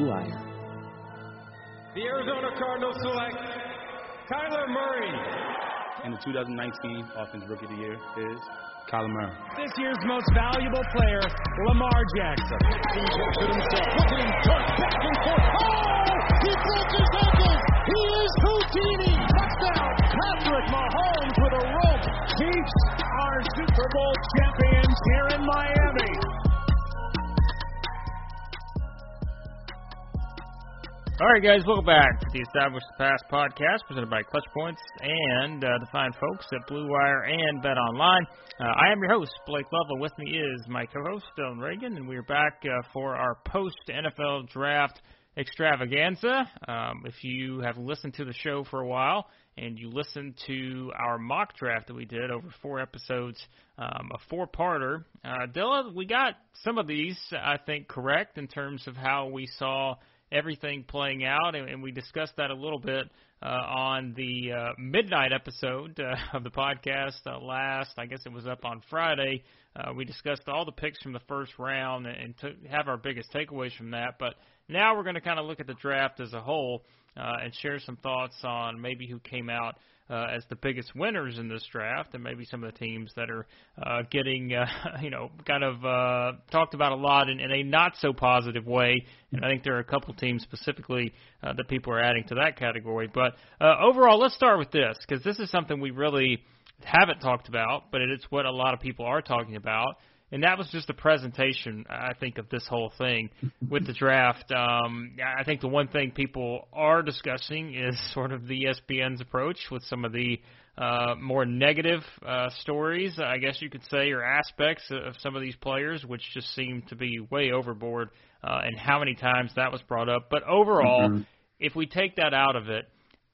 Blue Wire. The Arizona Cardinals select Kyler Murray. And the 2019 Offensive Rookie of the Year is Kyler Murray. This year's most valuable player, Lamar Jackson. Look at him dart back and forth. Oh! He broke his ankle. He is Houdini. Touchdown. Patrick Mahomes with a rope. Chiefs are Super Bowl champions here in Miami. All right, guys, welcome back to the Established Pass podcast presented by Clutch Points and uh, the fine folks at Blue Wire and Bet Online. Uh, I am your host, Blake Love, and with me is my co-host, Dylan Reagan, and we are back uh, for our post-NFL draft extravaganza. Um, if you have listened to the show for a while and you listened to our mock draft that we did over four episodes, um, a four-parter, uh, Dylan, we got some of these, I think, correct in terms of how we saw – everything playing out, and, and we discussed that a little bit uh, on the uh, midnight episode uh, of the podcast uh, last. I guess it was up on Friday. Uh, we discussed all the picks from the first round and, and have our biggest takeaways from that. But now we're going to kind of look at the draft as a whole uh, and share some thoughts on maybe who came out uh, as the biggest winners in this draft, and maybe some of the teams that are uh, getting, uh, you know, kind of uh, talked about a lot in, in a not so positive way. And I think there are a couple teams specifically uh, that people are adding to that category. But uh, overall, let's start with this because this is something we really haven't talked about, but it's what a lot of people are talking about and that was just a presentation, I think, of this whole thing with the draft. Um, I think the one thing people are discussing is sort of the ESPN's approach with some of the uh, more negative uh, stories, I guess you could say, or aspects of some of these players, which just seem to be way overboard, uh, and how many times that was brought up. But overall, mm-hmm. if we take that out of it,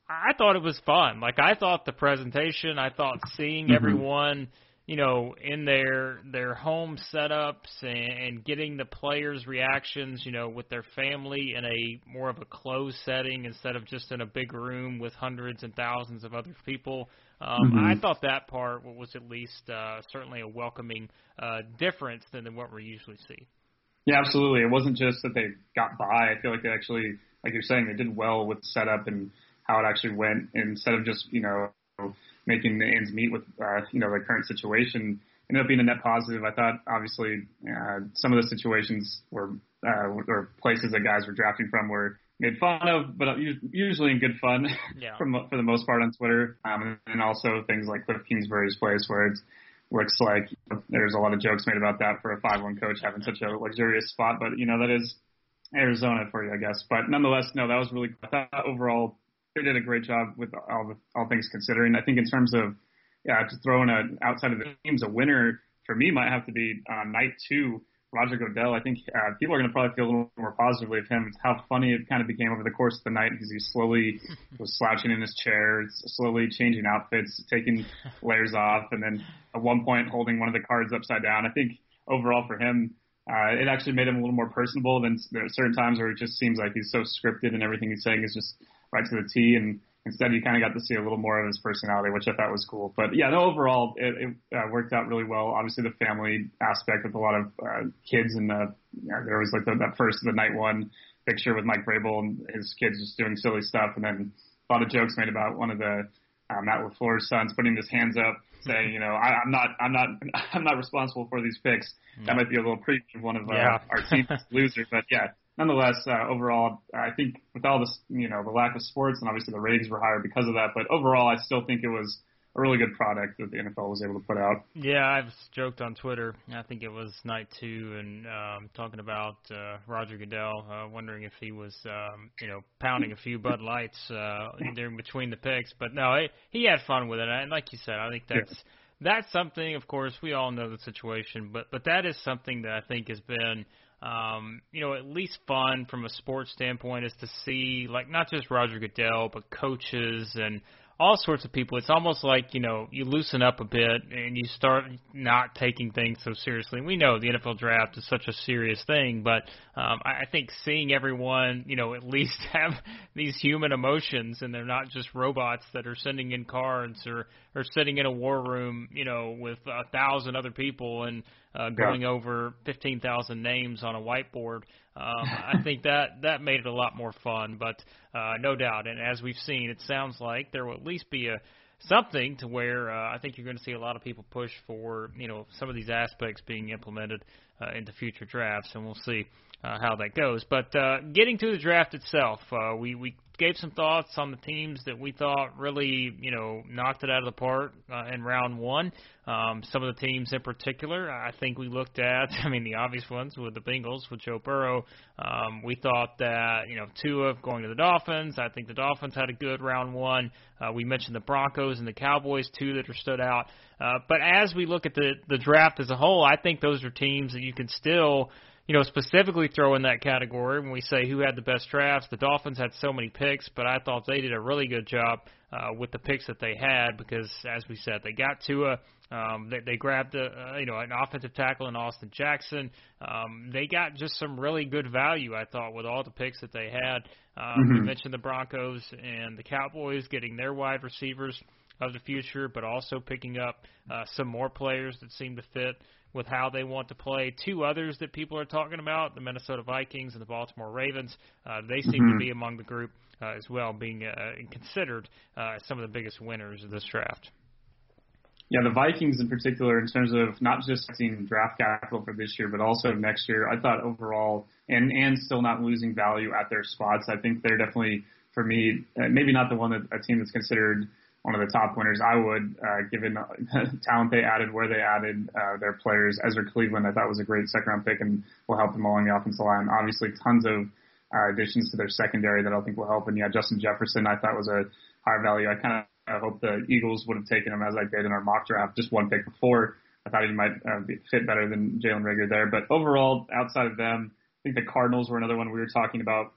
I thought it was fun. Like I thought the presentation, I thought seeing mm-hmm. everyone you know, in their their home setups and, and getting the players' reactions, you know, with their family in a more of a closed setting instead of just in a big room with hundreds and thousands of other people. Um, mm-hmm. I thought that part was at least uh, certainly a welcoming uh, difference than, than what we usually see. Yeah, absolutely. It wasn't just that they got by. I feel like they actually, like you're saying, they did well with the setup and how it actually went instead of just you know making the ends meet with uh, you know the current situation ended up being a net positive. I thought obviously uh, some of the situations were uh, or places that guys were drafting from were made fun of, but usually in good fun yeah. for, for the most part on Twitter. Um, and also things like Cliff Kingsbury's place where it looks like there's a lot of jokes made about that for a 5-1 coach having such a luxurious spot. But you know that is Arizona for you, I guess. But nonetheless, no, that was really. I thought overall they did a great job with all the, all things considering. I think in terms of yeah, to throw in a outside of the teams, a winner for me might have to be uh, night two. Roger Goodell. I think uh, people are going to probably feel a little more positively of him. It's how funny it kind of became over the course of the night because he slowly was slouching in his chair, slowly changing outfits, taking layers off, and then at one point holding one of the cards upside down. I think overall for him, uh, it actually made him a little more personable than there are certain times where it just seems like he's so scripted and everything he's saying is just right to the T. And instead, you kind of got to see a little more of his personality, which I thought was cool. But yeah, no, overall, it, it uh, worked out really well. Obviously, the family aspect with a lot of uh, kids, and the, you know, there was like the, that first the night one picture with Mike Vrabel and his kids just doing silly stuff, and then a lot of jokes made about one of the uh, Matt LaFleur's sons putting his hands up, saying, you know, I, I'm not, I'm not, I'm not responsible for these picks. That might be a little preview of one of uh, yeah. our team's losers, but yeah, nonetheless, uh, overall, I think with all this, you know, the lack of sports and obviously the ratings were higher because of that, but overall, I still think it was a really good product that the NFL was able to put out. Yeah, I've joked on Twitter. I think it was night two, and um, talking about uh, Roger Goodell, uh, wondering if he was, um, you know, pounding a few Bud Lights uh, during between the picks. But no, he, he had fun with it, and like you said, I think that's. Yeah that's something. Of course, we all know the situation, but but that is something that I think has been um, you know, at least fun from a sports standpoint is to see like not just Roger Goodell, but coaches and all sorts of people. It's almost like you know you loosen up a bit and you start not taking things so seriously. We know the NFL draft is such a serious thing, but um, I, think seeing everyone you know at least have these human emotions and they're not just robots that are sending in cards or or sitting in a war room you know with a thousand other people and uh, going yeah. over fifteen thousand names on a whiteboard. Um, I think that that made it a lot more fun, but uh, no doubt. And as we've seen, it sounds like there will at least be a something to where uh, I think you're going to see a lot of people push for you know some of these aspects being implemented uh, into future drafts, and we'll see uh, how that goes. But uh, getting to the draft itself, uh, we we gave some thoughts on the teams that we thought really, you know, knocked it out of the park uh, in round one. Um, some of the teams in particular, I think we looked at. I mean, the obvious ones with the Bengals with Joe Burrow. Um, we thought that you know Tua going to the Dolphins. I think the Dolphins had a good round one. Uh, we mentioned the Broncos and the Cowboys too that are stood out. Uh, but as we look at the the draft as a whole, I think those are teams that you can still you know, specifically throw in that category when we say who had the best drafts. The Dolphins had so many picks, but I thought they did a really good job uh, with the picks that they had because, as we said, they got Tua. Um, they, they grabbed a, uh, you know an offensive tackle in Austin Jackson. Um, they got just some really good value, I thought, with all the picks that they had. Um, mm-hmm. We mentioned the Broncos and the Cowboys getting their wide receivers of the future, but also picking up uh, some more players that seem to fit with how they want to play. Two others that people are talking about, the Minnesota Vikings and the Baltimore Ravens, uh, they seem mm-hmm. to be among the group uh, as well, being uh, considered uh, some of the biggest winners of this draft. Yeah, the Vikings in particular, in terms of not just seeing draft capital for this year, but also next year, I thought overall, and and still not losing value at their spots. I think they're definitely, for me, uh, maybe not the one that a team that's considered one of the top winners. I would, uh, given the talent they added, where they added uh, their players. Ezra Cleveland, I thought was a great second round pick and will help them along the offensive line. Obviously, tons of uh, additions to their secondary that I think will help. And yeah, Justin Jefferson, I thought was a higher value. I kind of hope the Eagles would have taken him as I did in our mock draft, just one pick before. I thought he might uh, be, fit better than Jalen Reagor there. But overall, outside of them, I think the Cardinals were another one we were talking about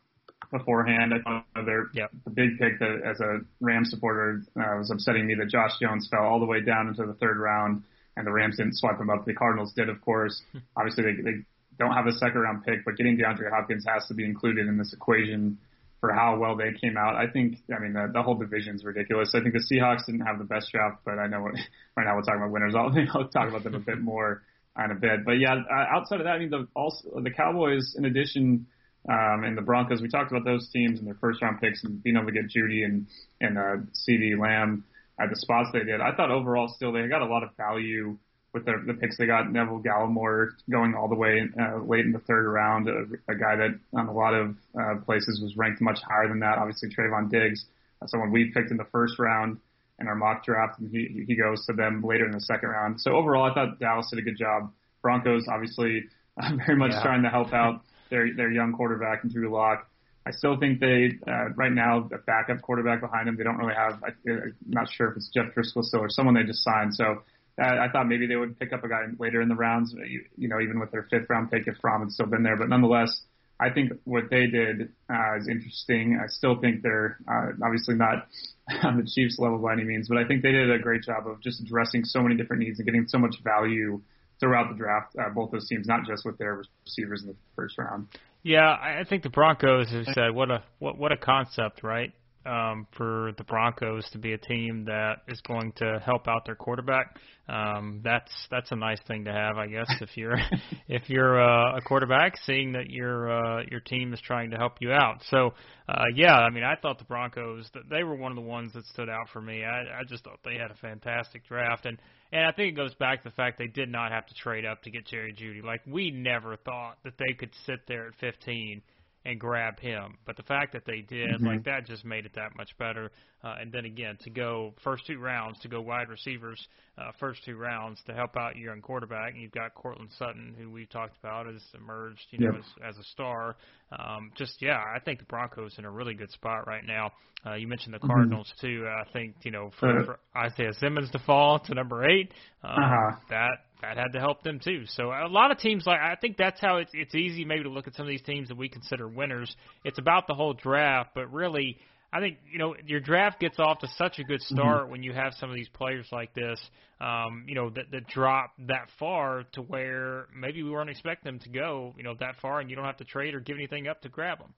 beforehand. I thought their yep. the big pick that as a Rams supporter uh, was upsetting me that Josh Jones fell all the way down into the third round, and the Rams didn't swipe him up. The Cardinals did, of course. Obviously, they, they don't have a second round pick, but getting DeAndre Hopkins has to be included in this equation for how well they came out. I think, I mean, the, the whole division's ridiculous. I think the Seahawks didn't have the best draft, but I know what, right now we're talking about winners. I'll, I'll talk about them a bit more in a bit. But yeah, uh, outside of that, I mean, the also the Cowboys, in addition um, and the Broncos, we talked about those teams and their first round picks and being able to get Jeudy and, and uh, CeeDee Lamb at the spots they did. I thought overall still they got a lot of value with the, the picks they got. Neville Gallimore going all the way uh, late in the third round, a, a guy that on a lot of uh, places was ranked much higher than that. Obviously Trevon Diggs, uh, someone we picked in the first round in our mock draft, and he he goes to them later in the second round. So overall, I thought Dallas did a good job. Broncos obviously very much yeah. trying to help out their their young quarterback in Drew Lock. I still think they uh, right now the backup quarterback behind him. They don't really have. I, I'm not sure if it's Jeff Driskel still or someone they just signed. So uh, I thought maybe they would pick up a guy later in the rounds. You, you know, even with their fifth round pick if Fromm had still been there. But nonetheless, I think what they did uh, is interesting. I still think they're uh, obviously not on the Chiefs level by any means, but I think they did a great job of just addressing so many different needs and getting so much value throughout the draft, uh, both those teams, not just with their receivers in the first round. Yeah, I think the Broncos have said what a what what a concept, right? Um, for the Broncos to be a team that is going to help out their quarterback. Um, that's that's a nice thing to have, I guess, if you're if you're uh, a quarterback, seeing that your uh, your team is trying to help you out. So, uh, yeah, I mean, I thought the Broncos they were one of the ones that stood out for me. I, I just thought they had a fantastic draft, and and I think it goes back to the fact they did not have to trade up to get Jerry Jeudy. Like we never thought that they could sit there at 15 and grab him. But the fact that they did, mm-hmm. like that, just made it that much better. Uh, and then again, to go first two rounds, to go wide receivers uh, first two rounds to help out your young quarterback. And you've got Courtland Sutton, who we talked about, has emerged, you know, yep. as, as a star. Um, just yeah, I think the Broncos in a really good spot right now. Uh, you mentioned the Cardinals mm-hmm. too. I think you know for, for Isaiah Simmons to fall to number eight, um, uh-huh. that that had to help them too. So a lot of teams like I think that's how it's it's easy maybe to look at some of these teams that we consider winners. It's about the whole draft, but really I think you know your draft gets off to such a good mm-hmm. start mm-hmm. when you have some of these players like this, um, you know, that, that drop that far to where maybe we weren't expecting them to go, you know, that far, and you don't have to trade or give anything up to grab them.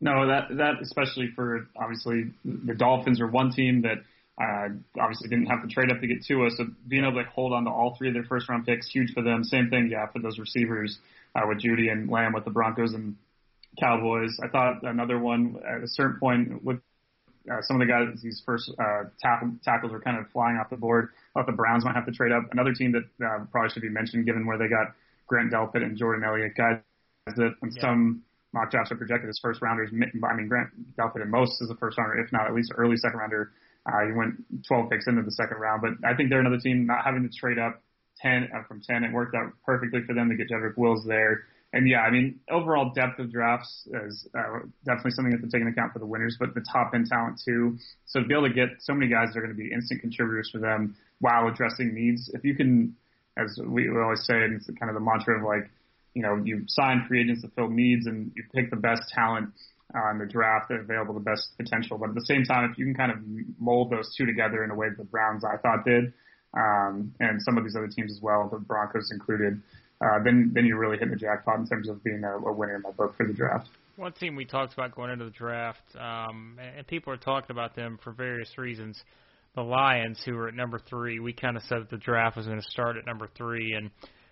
No, that that especially for obviously the Dolphins are one team that uh, obviously didn't have to trade up to get Tua. So being able to hold on to all three of their first round picks, huge for them. Same thing, yeah, for those receivers uh, with Jeudy and Lamb with the Broncos and Cowboys. I thought another one at a certain point with uh, some of the guys, these first uh, tackle, tackles were kind of flying off the board. I thought the Browns might have to trade up. Another team that uh, probably should be mentioned, given where they got Grant Delpit and Jordan Elliott, guys that yeah. some mock drafts are projected as first rounders. I mean, Grant Delpit in most is a first rounder, if not at least early second rounder. Uh, he went 12 picks into the second round, but I think they're another team not having to trade up 10 uh, from 10. It worked out perfectly for them to get Jedrick Wills there. And yeah, I mean, overall depth of drafts is uh, definitely something to take into account for the winners, but the top end talent too. So to be able to get so many guys that are going to be instant contributors for them while addressing needs, if you can, as we always say, and it's kind of the mantra of like, you know, you sign free agents to fill needs and you pick the best talent on the draft available the best potential. But at the same time, if you can kind of mold those two together in a way that the Browns I thought did, um, and some of these other teams as well, the Broncos included, uh, then then you're really hitting the jackpot in terms of being a, a winner in my book for the draft. One team we talked about going into the draft, um, and people are talking about them for various reasons. The Lions, who were at number three, we kind of said that the draft was going to start at number three, and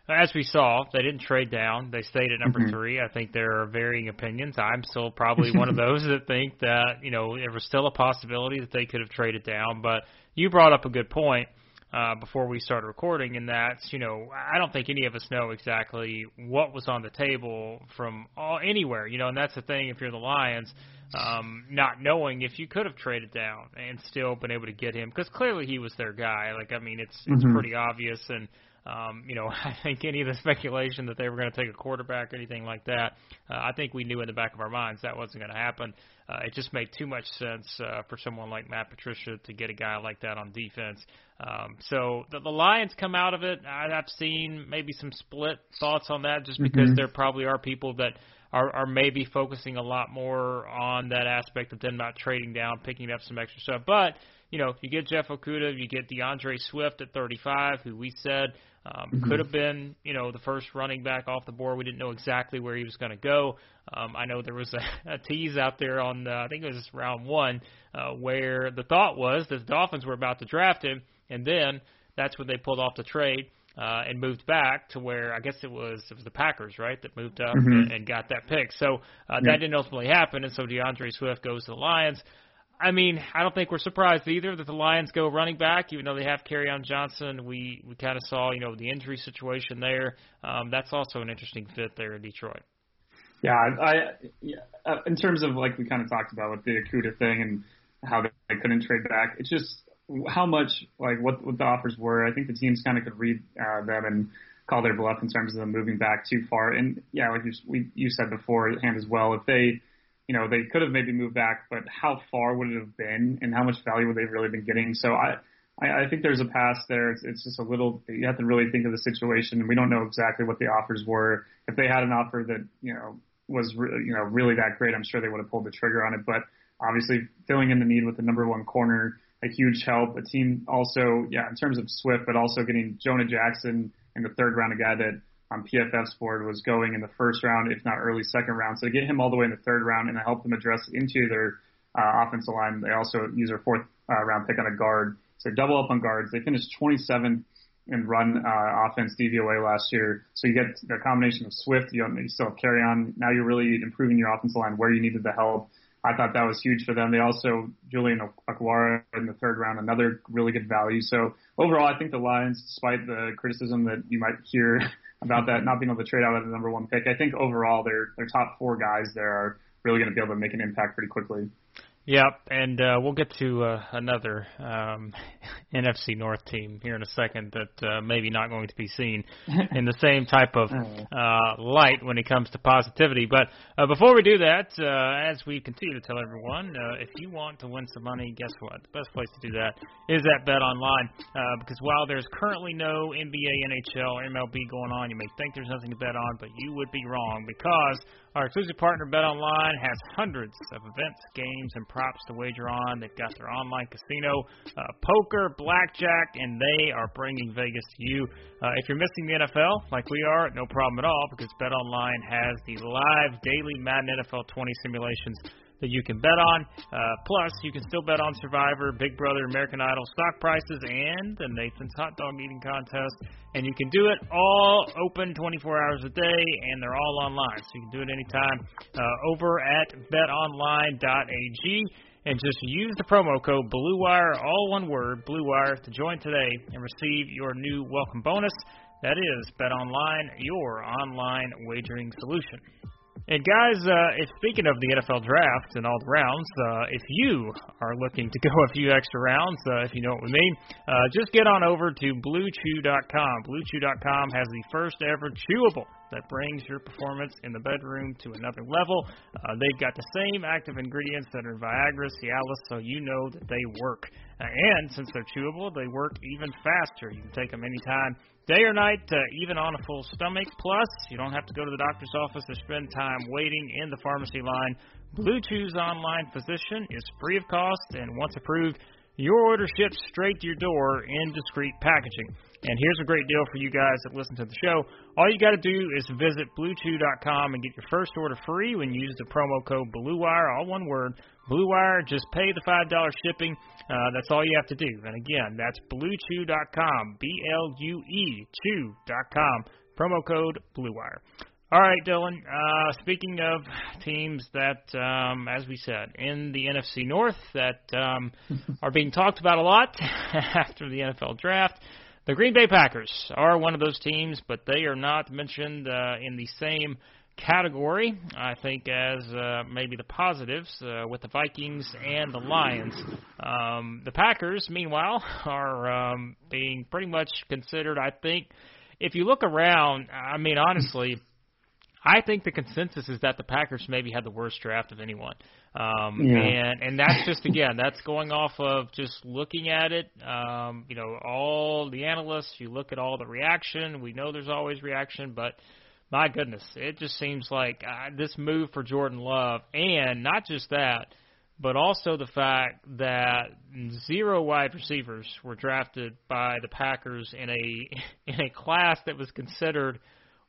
as we saw, they didn't trade down. They stayed at number mm-hmm. three. I think there are varying opinions. I'm still probably one of those that think that you know there was still a possibility that they could have traded down. But you brought up a good point uh, before we started recording, and that's you know I don't think any of us know exactly what was on the table from all, anywhere, you know, and that's the thing if you're the Lions, um, not knowing if you could have traded down and still been able to get him because clearly he was their guy. Like I mean, it's it's mm-hmm. pretty obvious and. Um, you know, I think any of the speculation that they were going to take a quarterback or anything like that, uh, I think we knew in the back of our minds that wasn't going to happen. Uh, it just made too much sense uh, for someone like Matt Patricia to get a guy like that on defense. Um, so the, the Lions come out of it. I, I've seen maybe some split thoughts on that, just because mm-hmm. there probably are people that are, are maybe focusing a lot more on that aspect of them not trading down, picking up some extra stuff. But you know, if you get Jeff Okudah, you get D'Andre Swift at 35, who we said um, mm-hmm. could have been, you know, the first running back off the board. We didn't know exactly where he was going to go. Um, I know there was a, a tease out there on, uh, I think it was round one, uh, where the thought was that the Dolphins were about to draft him, and then that's when they pulled off the trade. Uh, and moved back to where I guess it was it was the Packers, right, that moved up mm-hmm. and, and got that pick. So uh, yeah. that didn't ultimately happen, and so D'Andre Swift goes to the Lions. I mean, I don't think we're surprised either that the Lions go running back, even though they have on Johnson. We we kind of saw, you know, the injury situation there. Um, that's also an interesting fit there in Detroit. Yeah, I, yeah, uh, in terms of like we kind of talked about with the Okudah thing and how they, they couldn't trade back. It's just how much like what what the offers were. I think the teams kind of could read uh, them and call their bluff in terms of them moving back too far. And yeah, like you we, you said beforehand as well, if they you know, they could have maybe moved back, but how far would it have been and how much value would they really been getting? So I, I, I think there's a pass there. It's, it's just a little, you have to really think of the situation. We don't know exactly what the offers were. If they had an offer that, you know, was, re- you know, really that great, I'm sure they would have pulled the trigger on it. But obviously filling in the need with the number one corner, a huge help. A team also, yeah, in terms of Swift, but also getting Jonah Jackson in the third round, a guy that on PFF's board was going in the first round, if not early second round. So to get him all the way in the third round and to help them address into their uh, offensive line, they also use their fourth uh, round pick on a guard. So double up on guards. They finished 27th in run uh, offense DVOA last year. So you get the combination of Swift, you, you still have Kerryon. Now you're really improving your offensive line where you needed the help. I thought that was huge for them. They also Julian Okwara in the third round, another really good value. So overall, I think the Lions, despite the criticism that you might hear about that not being able to trade out at the number one pick. I think overall their their top four guys there are really going to be able to make an impact pretty quickly. Yep, and uh, we'll get to uh, another um, NFC North team here in a second that uh, maybe not going to be seen in the same type of uh, light when it comes to positivity. But uh, before we do that, uh, as we continue to tell everyone, uh, if you want to win some money, guess what? The best place to do that is at Bet Online uh, because while there's currently no NBA, NHL, or MLB going on, you may think there's nothing to bet on, but you would be wrong because our exclusive partner BetOnline has hundreds of events, games, and props to wager on. They've got their online casino, uh, poker, blackjack, and they are bringing Vegas to you. Uh, if you're missing the NFL, like we are, no problem at all because BetOnline has the live daily Madden NFL 20 simulations that you can bet on. Uh, plus, you can still bet on Survivor, Big Brother, American Idol, stock prices, and the Nathan's Hot Dog Eating Contest. And you can do it all open 24 hours a day, and they're all online, so you can do it anytime uh, over at betonline.ag. And just use the promo code BLUEWIRE, all one word, BLUEWIRE, to join today and receive your new welcome bonus. That is BetOnline, your online wagering solution. And guys, uh, speaking of the NFL draft and all the rounds, uh, if you are looking to go a few extra rounds, uh, if you know what we mean, uh, just get on over to BlueChew.com. BlueChew.com has the first ever chewable that brings your performance in the bedroom to another level. Uh, they've got the same active ingredients that are in Viagra, Cialis, so you know that they work. Uh, and since they're chewable, they work even faster. You can take them anytime, day or night, uh, even on a full stomach. Plus, you don't have to go to the doctor's office or spend time waiting in the pharmacy line. Blue Chew's online physician is free of cost, and once approved, your order ships straight to your door in discreet packaging. And here's a great deal for you guys that listen to the show. All you got to do is visit BlueChew.com and get your first order free when you use the promo code BlueWire, all one word, BlueWire. Just pay the $5 shipping. Uh, that's all you have to do. And again, that's BlueChew.com, B-L-U-E, Chew.com, promo code BlueWire. All right, Dylan. Uh, speaking of teams that, um, as we said, in the NFC North that um, are being talked about a lot after the NFL draft, the Green Bay Packers are one of those teams, but they are not mentioned uh, in the same category, I think, as uh, maybe the positives uh, with the Vikings and the Lions. Um, the Packers, meanwhile, are um, being pretty much considered, I think, if you look around, I mean, honestly, I think the consensus is that the Packers maybe had the worst draft of anyone. Um, Yeah. and and that's just again that's going off of just looking at it. Um, you know, all the analysts. You look at all the reaction. We know there's always reaction, but my goodness, it just seems like uh, this move for Jordan Love, and not just that, but also the fact that zero wide receivers were drafted by the Packers in a in a class that was considered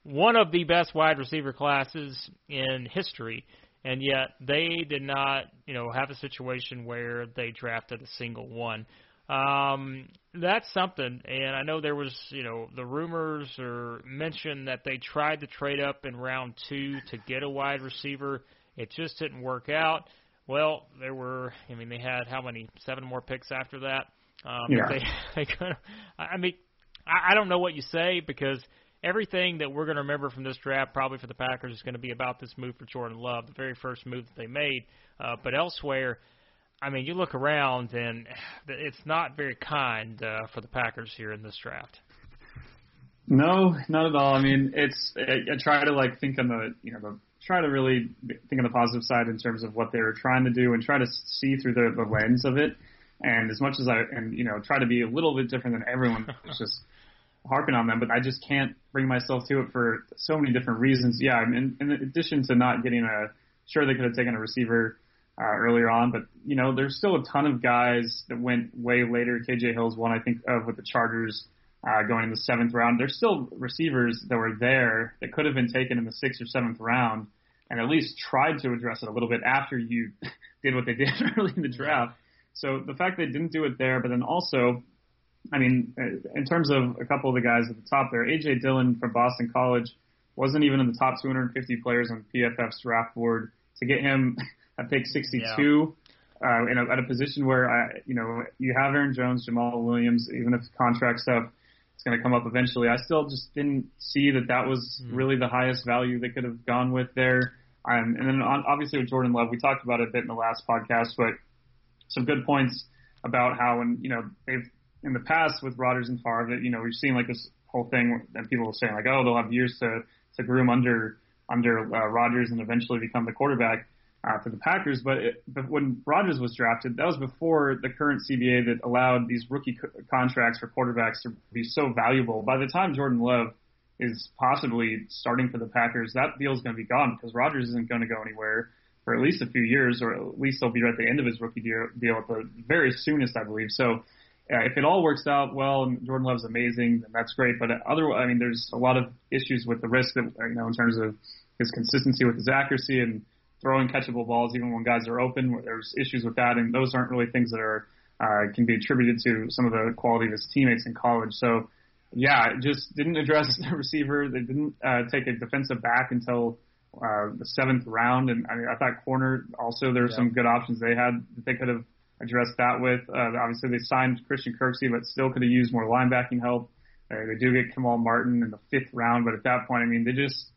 one of the best wide receiver classes in history, and yet they did not, you know, have a situation where they drafted a single one. Um, that's something, and I know there was, you know, the rumors or mention that they tried to trade up in round two to get a wide receiver. It just didn't work out. Well, there were, I mean, they had how many? Seven more picks after that. Um, Yeah. They, they could, I mean, I, I don't know what you say because everything that we're going to remember from this draft, probably for the Packers, is going to be about this move for Jordan Love, the very first move that they made. Uh, but elsewhere, I mean, you look around and it's not very kind uh, for the Packers here in this draft. No, not at all. I mean, it's I, I try to like think on the you know the try to really think on the positive side in terms of what they were trying to do and try to see through the, the lens of it. And as much as I and you know try to be a little bit different than everyone, it's just harping on them. But I just can't bring myself to it for so many different reasons. Yeah, I mean, in addition to not getting a sure they could have taken a receiver uh, earlier on, but you know there's still a ton of guys that went way later. KJ Hill's one I think of with the Chargers uh, going in the seventh round. There's still receivers that were there that could have been taken in the sixth or seventh round, and at least tried to address it a little bit after you did what they did early in the draft. So the fact they didn't do it there, but then also, I mean, uh, in terms of a couple of the guys at the top there, AJ Dillon from Boston College wasn't even in the top 250 players on PFF's draft board. To get him at pick 62 uh, in a, at a position where I, you know you have Aaron Jones, Jamaal Williams, even if contract stuff it's going to come up eventually. I still just didn't see that that was Mm. really the highest value they could have gone with there. Um, and then on, obviously with Jordan Love, we talked about it a bit in the last podcast, but some good points about how when you know they've in the past with Rodgers and Favre that you know we've seen like this whole thing and people were saying like oh they'll have years to to groom under under uh, Rodgers and eventually become the quarterback uh, for the Packers. But, it, but when Rodgers was drafted, that was before the current CBA that allowed these rookie co- contracts for quarterbacks to be so valuable. By the time Jordan Love is possibly starting for the Packers, that deal is going to be gone because Rodgers isn't going to go anywhere for at least a few years, or at least he'll be at the end of his rookie deal, deal at the very soonest, I believe. So. If it all works out well and Jordan Love's amazing, then that's great. But other, I mean, there's a lot of issues with the risk that you know in terms of his consistency with his accuracy and throwing catchable balls even when guys are open. There's issues with that, and those aren't really things that are uh, can be attributed to some of the quality of his teammates in college. So, yeah, just didn't address the receiver. They didn't uh, take a defensive back until uh, the seventh round, and I, mean, I thought corner also there were Yeah. some good options they had that they could have addressed that with. Uh, obviously, they signed Christian Kirksey, but still could have used more linebacking help. Uh, they do get Kamal Martin in the fifth round, but at that point, I mean, they just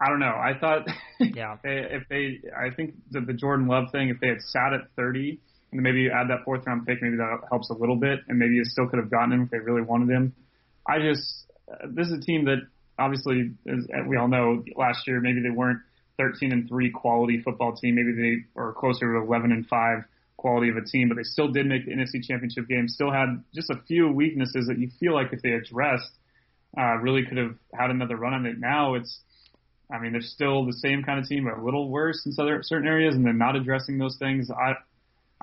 I don't know. I thought Yeah. they, if they, I think the, the Jordan Love thing, if they had sat at 30 and maybe you add that fourth round pick, maybe that helps a little bit, and maybe you still could have gotten him if they really wanted him. I just, uh, this is a team that obviously, as we all know, last year maybe they weren't 13 and three quality football team. Maybe they were closer to 11 and five quality of a team, but they still did make the NFC Championship game. Still had just a few weaknesses that you feel like if they addressed, uh, really could have had another run on it. Now it's, I mean, they're still the same kind of team, but a little worse in certain areas, and they're not addressing those things. I,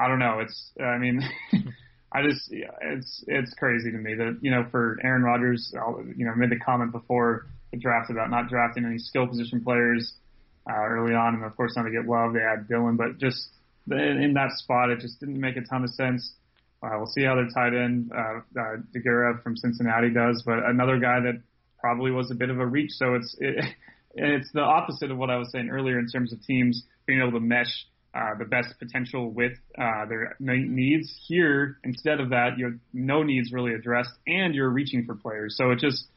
I don't know. It's, I mean, I just, it's, it's crazy to me that you know, for Aaron Rodgers, you know, made the comment before the draft about not drafting any skill position players uh, early on, and of course now they get Love, they add Dillon, but just in, that spot, it just didn't make a ton of sense. Uh, we'll see how their tight end uh, uh, Deguara from Cincinnati does, but another guy that probably was a bit of a reach. So it's it, it's the opposite of what I was saying earlier in terms of teams being able to mesh uh, the best potential with uh, their needs. Here, instead of that, you have no needs really addressed, and you're reaching for players. So it just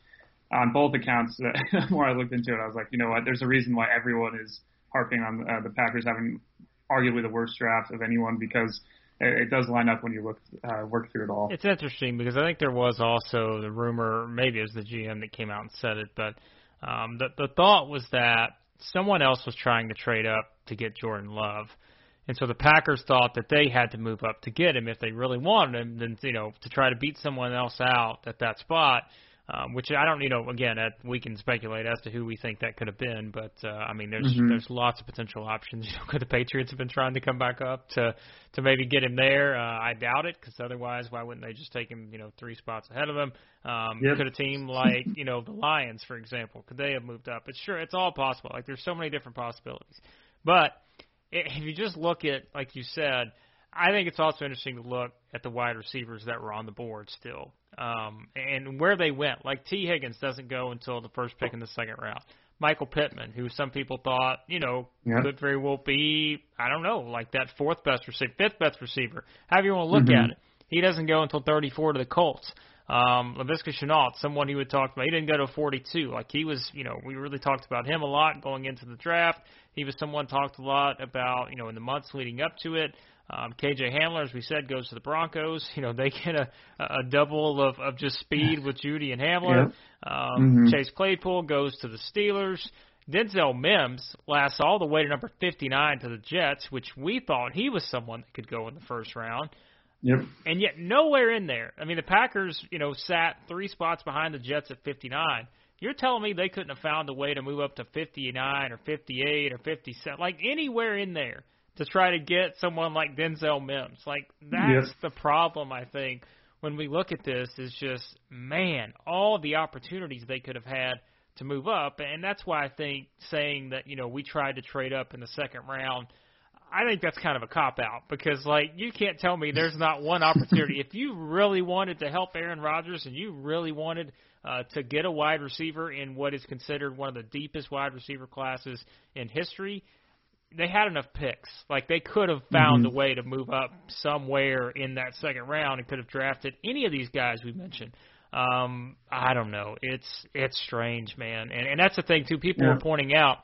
on both accounts, the more I looked into it, I was like, you know what? There's a reason why everyone is harping on uh, the Packers having arguably the worst draft of anyone because it, does line up when you look uh, work through it all. It's interesting because I think there was also the rumor, maybe it was the GM that came out and said it, but um, the the thought was that someone else was trying to trade up to get Jordan Love. And so the Packers thought that they had to move up to get him if they really wanted him, then you know to try to beat someone else out at that spot. Um, which I don't, you know, again, that we can speculate as to who we think that could have been, but uh, I mean, there's Mhm. there's lots of potential options. You know, could the Patriots have been trying to come back up to to maybe get him there? Uh, I doubt it, because otherwise, why wouldn't they just take him, you know, three spots ahead of him? Um, Yep. Could a team like, you know, the Lions, for example, could they have moved up? It's sure, it's all possible. Like, there's so many different possibilities, but if you just look at, like you said, I think it's also interesting to look at the wide receivers that were on the board still, um, and where they went. Like Tee Higgins doesn't go until the first pick in the second round. Michael Pittman, who some people thought, you know, Yeah. could very well be, I don't know, like that fourth best receiver, fifth best receiver, however you want to look Mhm. at it. He doesn't go until 34 to the Colts. Um, Laviska Shenault, someone he would talk about, he didn't go to 42. Like he was, you know, we really talked about him a lot going into the draft. He was someone talked a lot about, you know, in the months leading up to it. Um, KJ Hamler, as we said, goes to the Broncos. You know, they get a, a double of, of just speed with Jeudy and Hamler. Um, Mhm. Chase Claypool goes to the Steelers. Denzel Mims lasts all the way to number 59 to the Jets, which we thought he was someone that could go in the first round. Yep. And yet nowhere in there. I mean, the Packers, you know, sat three spots behind the Jets at 59. You're telling me they couldn't have found a way to move up to 59 or 58 or 57, like anywhere in there to try to get someone like Denzel Mims. Like that's Yep. the problem I think when we look at this is just man, all the opportunities they could have had to move up, and that's why I think saying that you know we tried to trade up in the second round. I think that's kind of a cop out because like you can't tell me there's not one opportunity. if you really wanted to help Aaron Rodgers and you really wanted uh, to get a wide receiver in what is considered one of the deepest wide receiver classes in history, they had enough picks. Like they could have found Mhm. a way to move up somewhere in that second round and could have drafted any of these guys we mentioned. Um, I don't know. It's it's strange, man. And and that's the thing too. People Yeah. were pointing out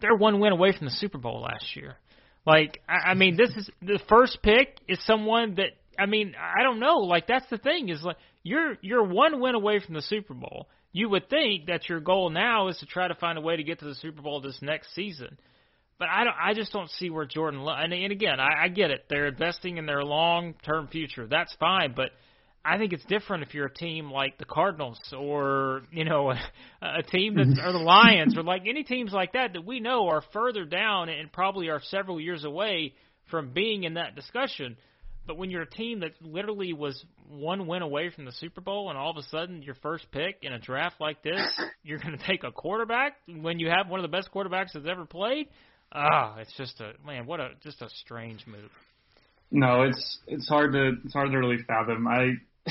they're one win away from the Super Bowl last year. Like I, I mean, this is the first pick is someone that I mean I don't know. Like that's the thing is like you're you're one win away from the Super Bowl. You would think that your goal now is to try to find a way to get to the Super Bowl this next season. But I don't. I just don't see where Jordan. And, and again, I, I get it. They're investing in their long-term future. That's fine. But I think it's different if you're a team like the Cardinals or you know a, a team that's or the Lions or like any teams like that that we know are further down and probably are several years away from being in that discussion. But when you're a team that literally was one win away from the Super Bowl, and all of a sudden your first pick in a draft like this, you're going to take a quarterback when you have one of the best quarterbacks that's ever played. Ah, it's just a man. What a just a strange move. No, it's it's hard to it's hard to really fathom. I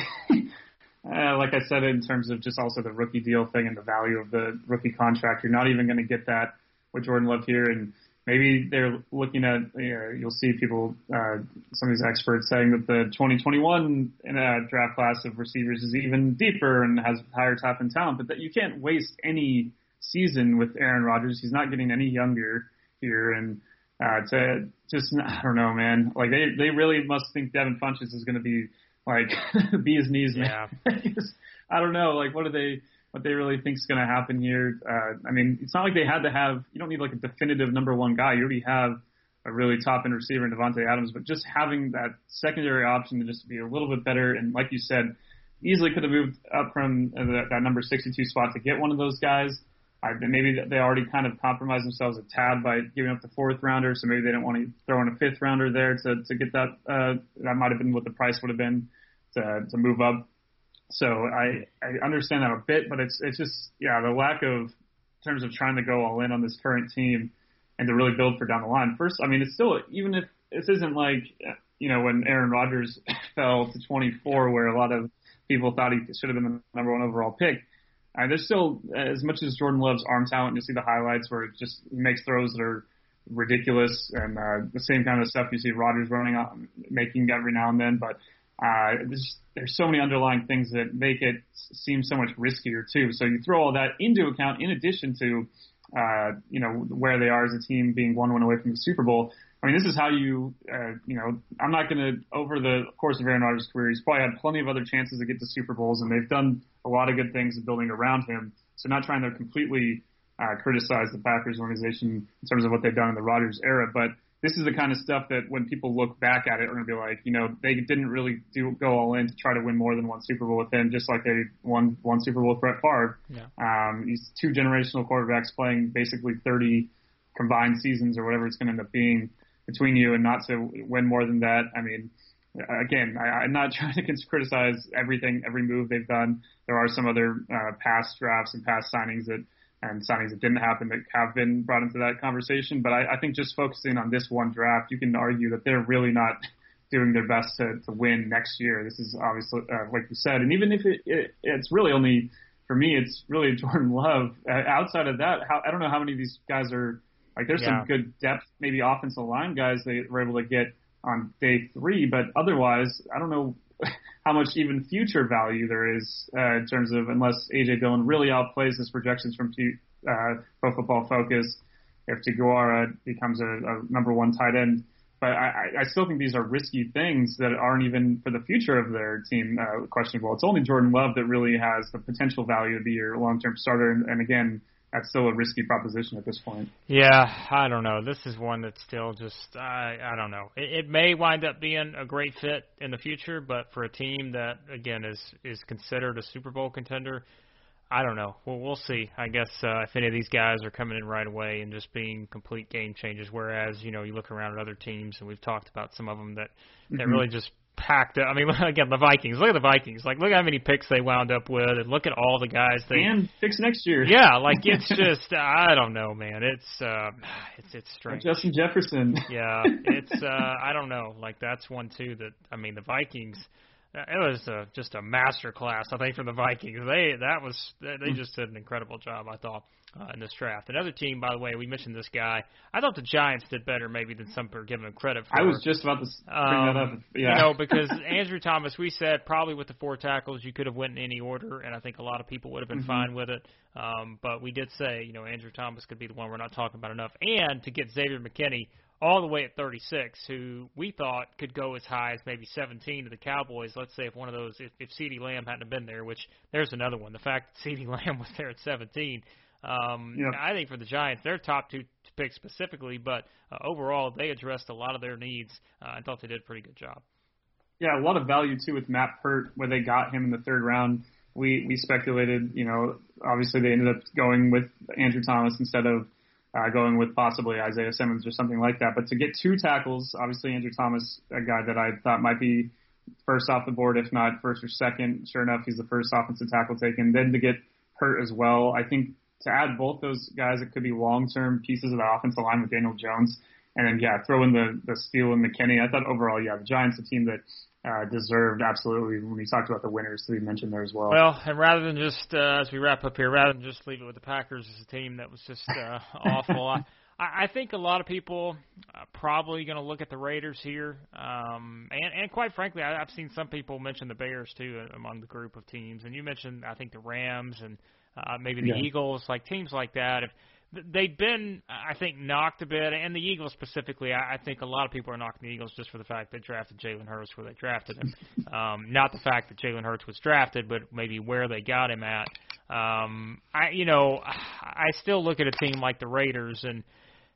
uh, like I said in terms of just also the rookie deal thing and the value of the rookie contract. You're not even going to get that with Jordan Love here, and maybe they're looking at you know, you'll see people uh, some of these experts saying that the 2021 in a draft class of receivers is even deeper and has higher top end talent, but that you can't waste any season with Aaron Rodgers. He's not getting any younger here, and uh, to just I don't know, man. Like they they really must think Devin Funchess is going to be like be his knees, man. Just- I don't know, like what do they what they really think is going to happen here? Uh, I mean, it's not like they had to have. You don't need like a definitive number one guy. You already have a really top end receiver in Davante Adams, but just having that secondary option to just be a little bit better, and like you said, easily could have moved up from uh, that, that number 62 spot to get one of those guys. I, maybe they already kind of compromised themselves a tad by giving up the fourth rounder, so maybe they didn't want to throw in a fifth rounder there to to get that. Uh, that might have been what the price would have been to to move up. So I I understand that a bit, but it's it's just yeah the lack of in terms of trying to go all in on this current team and to really build for down the line. First, I mean it's still even if this isn't like you know when Aaron Rodgers fell to 24, where a lot of people thought he should have been the number one overall pick. Uh, there's still as much as Jordan Love's arm talent. You see the highlights where it just makes throws that are ridiculous, and uh, the same kind of stuff you see Rodgers running on, making every now and then. But uh, there's there's so many underlying things that make it seem so much riskier too. So you throw all that into account, in addition to uh, you know where they are as a team being one win away from the Super Bowl. I mean, this is how you, uh, you know, I'm not going to, over the course of Aaron Rodgers' career, he's probably had plenty of other chances to get to Super Bowls, and they've done a lot of good things in building around him. So not trying to completely uh, criticize the Packers organization in terms of what they've done in the Rodgers era, but this is the kind of stuff that when people look back at it, are going to be like, you know, they didn't really do go all in to try to win more than one Super Bowl with him, just like they won one Super Bowl with Brett Favre. Yeah. Um, these two generational quarterbacks playing basically 30 combined seasons or whatever it's going to end up being between you, and not to win more than that. I mean, again, I, I'm not trying to criticize everything, every move they've done. There are some other uh, past drafts and past signings that and signings that didn't happen that have been brought into that conversation. But I, I think just focusing on this one draft, you can argue that they're really not doing their best to, to win next year. This is obviously, uh, like you said, and even if it, it it's really only for me, it's really Jordan Love. Uh, outside of that, how, I don't know how many of these guys are like. There's Yeah. some good depth, maybe offensive line guys they were able to get on day three, but otherwise, I don't know how much even future value there is uh, in terms of unless AJ Dillon really outplays his projections from uh, Pro Football Focus, if Deguara becomes a, a number one tight end. But I, I- still think these are risky things that aren't even for the future of their team uh, questionable. It's only Jordan Love that really has the potential value to be your long-term starter, and, and again, that's still a risky proposition at this point. Yeah, I don't know. This is one that's still just I I don't know. It, it may wind up being a great fit in the future, but for a team that again is is considered a Super Bowl contender, I don't know. Well, we'll see. I guess uh, if any of these guys are coming in right away and just being complete game changers, whereas you know you look around at other teams and we've talked about some of them that that Mhm. really just packed up. I mean, again, the Vikings. Look at the Vikings. Like, look how many picks they wound up with, and look at all the guys they And fix next year. yeah, like it's just I don't know, man. It's uh it's it's strange. Justin Jefferson. Yeah, it's uh I don't know. Like that's one too that I mean the Vikings it was a, just a master class, I think, for the Vikings. They that was they just did an incredible job, I thought, uh, in this draft. Another team, by the way, we mentioned this guy. I thought the Giants did better maybe than some are giving him credit for. I was just about to bring um, that up. Yeah. You know, because Andrew Thomas, we said probably with the four tackles you could have went in any order, and I think a lot of people would have been mm-hmm. fine with it. Um, but we did say, you know, Andrew Thomas could be the one we're not talking about enough, and to get Xavier McKinney all the way at 36, who we thought could go as high as maybe 17 to the Cowboys. Let's say if one of those, if, if CeeDee Lamb hadn't been there, which there's another one. The fact that CeeDee Lamb was there at 17, um, yep. I think for the Giants, their top two picks specifically, but uh, overall they addressed a lot of their needs. Uh, I thought they did a pretty good job. Yeah, a lot of value too with Matt Peart, where they got him in the third round. We we speculated, you know, obviously they ended up going with Andrew Thomas instead of uh, going with possibly Isaiah Simmons or something like that. But to get two tackles, obviously Andrew Thomas, a guy that I thought might be first off the board, if not first or second. Sure enough, he's the first offensive tackle taken. Then to get Peart as well, I think to add both those guys, it could be long-term pieces of the offensive line with Daniel Jones. And then, yeah, throw in the, the steal and McKinney. I thought overall, yeah, the Giants, a team that uh, deserved absolutely when we talked about the winners to be mentioned there as well. Well, and rather than just uh, as we wrap up here, rather than just leave it with the Packers as a team that was just uh, awful, I, I think a lot of people are probably going to look at the Raiders here, um, and and quite frankly, I, I've seen some people mention the Bears too uh, among the group of teams, and you mentioned I think the Rams and uh, maybe the yeah. Eagles, like teams like that. If they've been, I think, knocked a bit, and the Eagles specifically. I, I think a lot of people are knocking the Eagles just for the fact they drafted Jalen Hurts where they drafted him, um, not the fact that Jalen Hurts was drafted, but maybe where they got him at. Um, I, you know, I still look at a team like the Raiders, and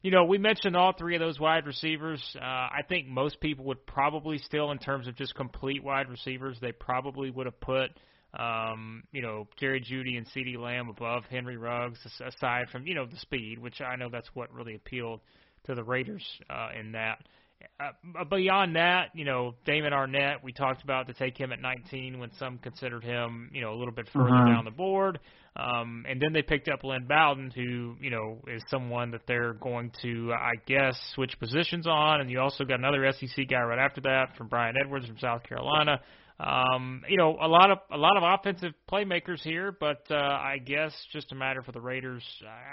you know, we mentioned all three of those wide receivers. Uh, I think most people would probably still, in terms of just complete wide receivers, they probably would have put um, you know, Jerry Jeudy and CeeDee Lamb above Henry Ruggs, aside from, you know, the speed, which I know that's what really appealed to the Raiders uh, in that. Uh, beyond that, you know, Damon Arnette, we talked about to take him at 19 when some considered him, you know, a little bit further uh-huh. down the board. Um, and then they picked up Lynn Bowden, who, you know, is someone that they're going to, I guess, switch positions on. And you also got another SEC guy right after that from Bryan Edwards from South Carolina. Um, you know, a lot of a lot of offensive playmakers here, but uh, I guess just a matter for the Raiders.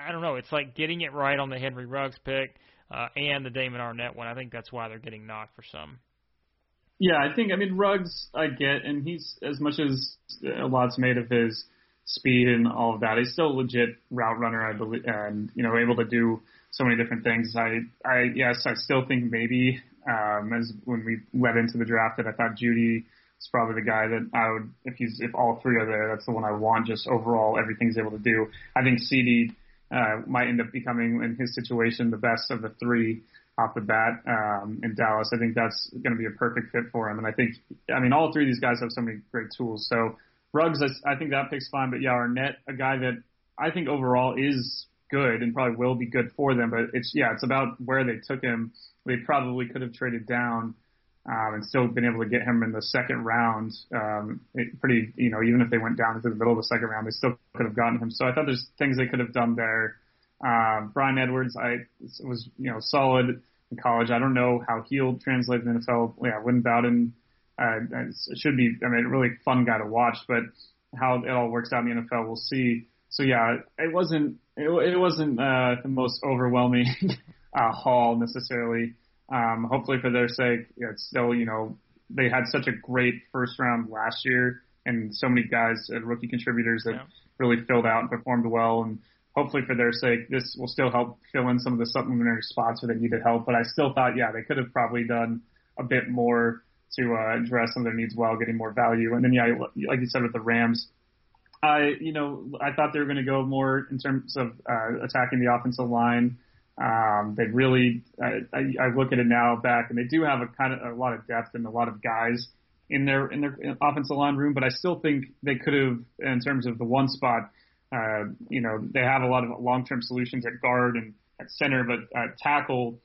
I don't know. It's like getting it right on the Henry Ruggs pick uh, and the Damon Arnette one. I think that's why they're getting knocked for some. Yeah, I think I mean Ruggs I get, and he's as much as a lot's made of his speed and all of that. He's still a legit route runner, I believe, and you know able to do so many different things. I I yes, I still think maybe um, as when we led into the draft that I thought Jeudy is probably the guy that I would, if he's, if all three are there, that's the one I want. Just overall, everything he's able to do. I think CeeDee uh, might end up becoming, in his situation, the best of the three off the bat um, in Dallas. I think that's going to be a perfect fit for him. And I think, I mean, all three of these guys have so many great tools. So Ruggs, I, I think that pick's fine. But yeah, Arnette, a guy that I think overall is good and probably will be good for them. But it's yeah, it's about where they took him. They probably could have traded down um, and still been able to get him in the second round. Um, it pretty, you know, even if they went down into the middle of the second round, they still could have gotten him. So I thought there's things they could have done there. Um, Bryan Edwards, I was, you know, solid in college. I don't know how he'll translate in the NFL. Yeah, Lynn Bowden, uh, should be, I mean, a really fun guy to watch, but how it all works out in the NFL, we'll see. So yeah, it wasn't, it, it wasn't, uh, the most overwhelming, uh, haul necessarily. Um, hopefully for their sake, it's still, you know, they had such a great first round last year and so many guys, uh, rookie contributors that yeah. really filled out and performed well. And hopefully for their sake, this will still help fill in some of the supplementary spots where they needed help. But I still thought, yeah, they could have probably done a bit more to uh, address some of their needs while getting more value. And then, yeah, like you said with the Rams, I, you know, I thought they were going to go more in terms of uh, attacking the offensive line. Um, they really, I, I, I look at it now back, and they do have a kind of a lot of depth and a lot of guys in their in their offensive line room. But I still think they could have, in terms of the one spot, uh, you know, they have a lot of long-term solutions at guard and at center, but at tackle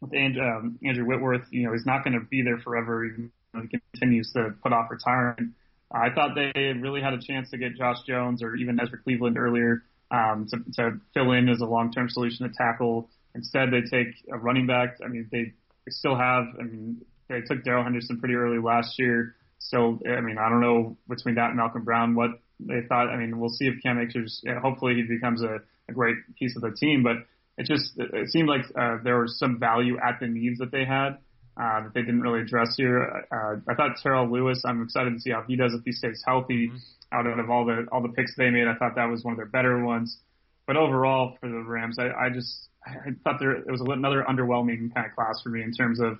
with Andrew, um, Andrew Whitworth, you know, he's not going to be there forever. Even though he continues to put off retirement. I thought they really had a chance to get Josh Jones or even Ezra Cleveland earlier um, to, to fill in as a long-term solution to tackle. Instead, they take a running back. I mean, they, still have. I mean, they took Darrell Henderson pretty early last year. So I mean, I don't know between that and Malcolm Brown what they thought. I mean, we'll see if Cam Akers. Hopefully, he becomes a, a great piece of the team. But it just it seemed like uh, there was some value at the needs that they had uh, that they didn't really address here. Uh, I thought Terrell Lewis. I'm excited to see how he does if he stays healthy. Mm-hmm. Out of all the all the picks they made, I thought that was one of their better ones. But overall, for the Rams, I, I just I thought there it was another underwhelming kind of class for me in terms of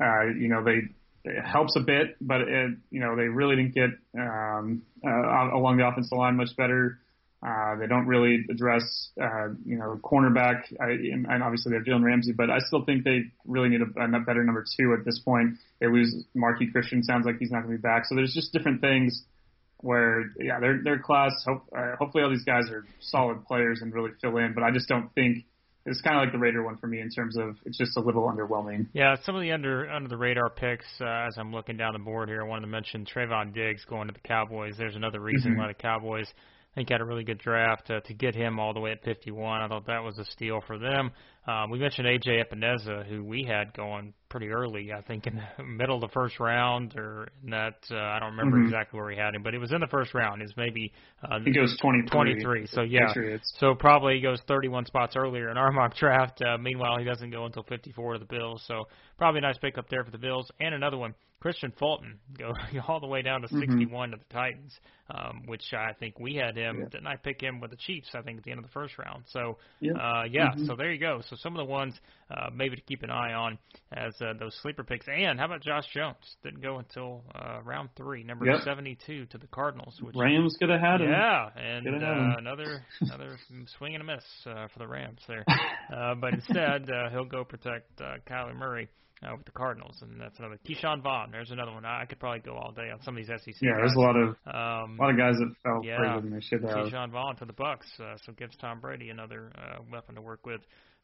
uh, you know they it helps a bit, but it, you know they really didn't get um, uh, along the offensive line much better. Uh, they don't really address, uh, you know, cornerback, I, and, and obviously they have Jalen Ramsey, but I still think they really need a, a better number two at this point. They lose Marqui Christian, sounds like he's not going to be back. So there's just different things where, yeah, their their class. Hope, uh, hopefully all these guys are solid players and really fill in, but I just don't think it's kind of like the Raider one for me in terms of it's just a little underwhelming. Yeah, some of the under under the radar picks uh, as I'm looking down the board here. I wanted to mention Trevon Diggs going to the Cowboys. There's another reason mm-hmm. why the Cowboys I think had a really good draft uh, to get him all the way at 51. I thought that was a steal for them. Um, we mentioned AJ Epenesa, who we had going pretty early, I think in the middle of the first round or in that uh, I don't remember mm-hmm. exactly where we had him, but it was in the first round. It's maybe uh, it was 23. 23. So yeah, so probably he goes 31 spots earlier in our mock draft. Uh, meanwhile, he doesn't go until 54 to the Bills. So probably a nice pickup there for the Bills. And another one, Kristian Fulton, go all the way down to mm-hmm. 61 to the Titans, um, which I think we had him. Yeah. Didn't I pick him with the Chiefs? I think at the end of the first round. So yeah, uh, yeah. Mm-hmm. So there you go. So some of the ones uh, maybe to keep an eye on as uh, those sleeper picks. And how about Josh Jones? Didn't go until uh, round three, number yep. 72 to the Cardinals. Which Rams could have had him. Yeah, and uh, another another swing and a miss uh, for the Rams there. Uh, but instead, uh, he'll go protect uh, Kyler Murray uh, with the Cardinals, and that's another Ke'Shawn Vaughn. There's another one. I could probably go all day on some of these SEC. Yeah, guys. there's a lot of um, a lot of guys that fell yeah, further than they should have. Ke'Shawn Vaughn to the Bucks, uh, so gives Tom Brady another uh, weapon to work with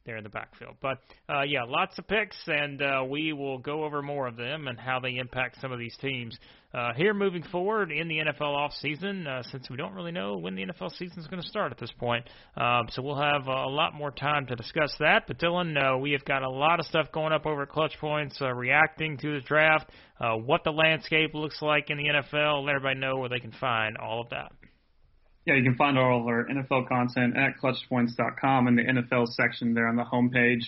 there in the backfield. But uh, yeah, lots of picks, and uh, we will go over more of them and how they impact some of these teams uh, here moving forward in the NFL off season. Uh, since we don't really know when the NFL season is going to start at this point, um, so we'll have a lot more time to discuss that. But Dillon, uh, we have got a lot of stuff going up over at Clutch Points, uh, reacting to the draft, uh, what the landscape looks like in the NFL. Let everybody know where they can find all of that. Yeah, you can find all of our NFL content at clutchpoints.com in the NFL section there on the homepage.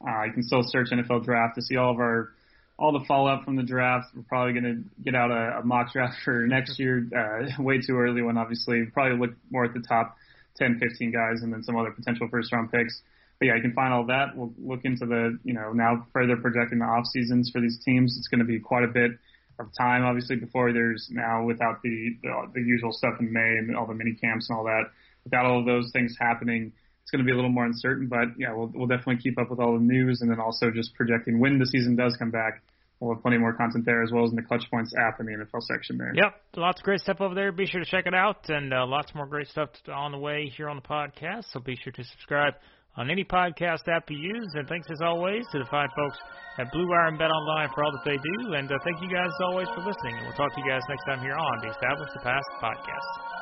Uh, you can still search NFL Draft to see all of our all the fallout from the draft. We're probably going to get out a, a mock draft for next year. Uh, way too early one, obviously. Probably look more at the top 10, 15 guys, and then some other potential first round picks. But yeah, you can find all that. We'll look into the you know now further projecting the off seasons for these teams. It's going to be quite a bit of time, obviously, before there's now without the, the the usual stuff in May and all the mini camps and all that. Without all of those things happening, it's going to be a little more uncertain. But yeah, we'll we'll definitely keep up with all the news and then also just projecting when the season does come back. We'll have plenty more content there as well as in the Clutch Points app in the NFL section there. Yep, lots of great stuff over there. Be sure to check it out, and uh, lots more great stuff on the way here on the podcast. So be sure to subscribe on any podcast app you use. And thanks as always to the fine folks at Blue Wire and Bet Online for all that they do. And uh, thank you guys as always for listening. And we'll talk to you guys next time here on the Establish the Past podcast.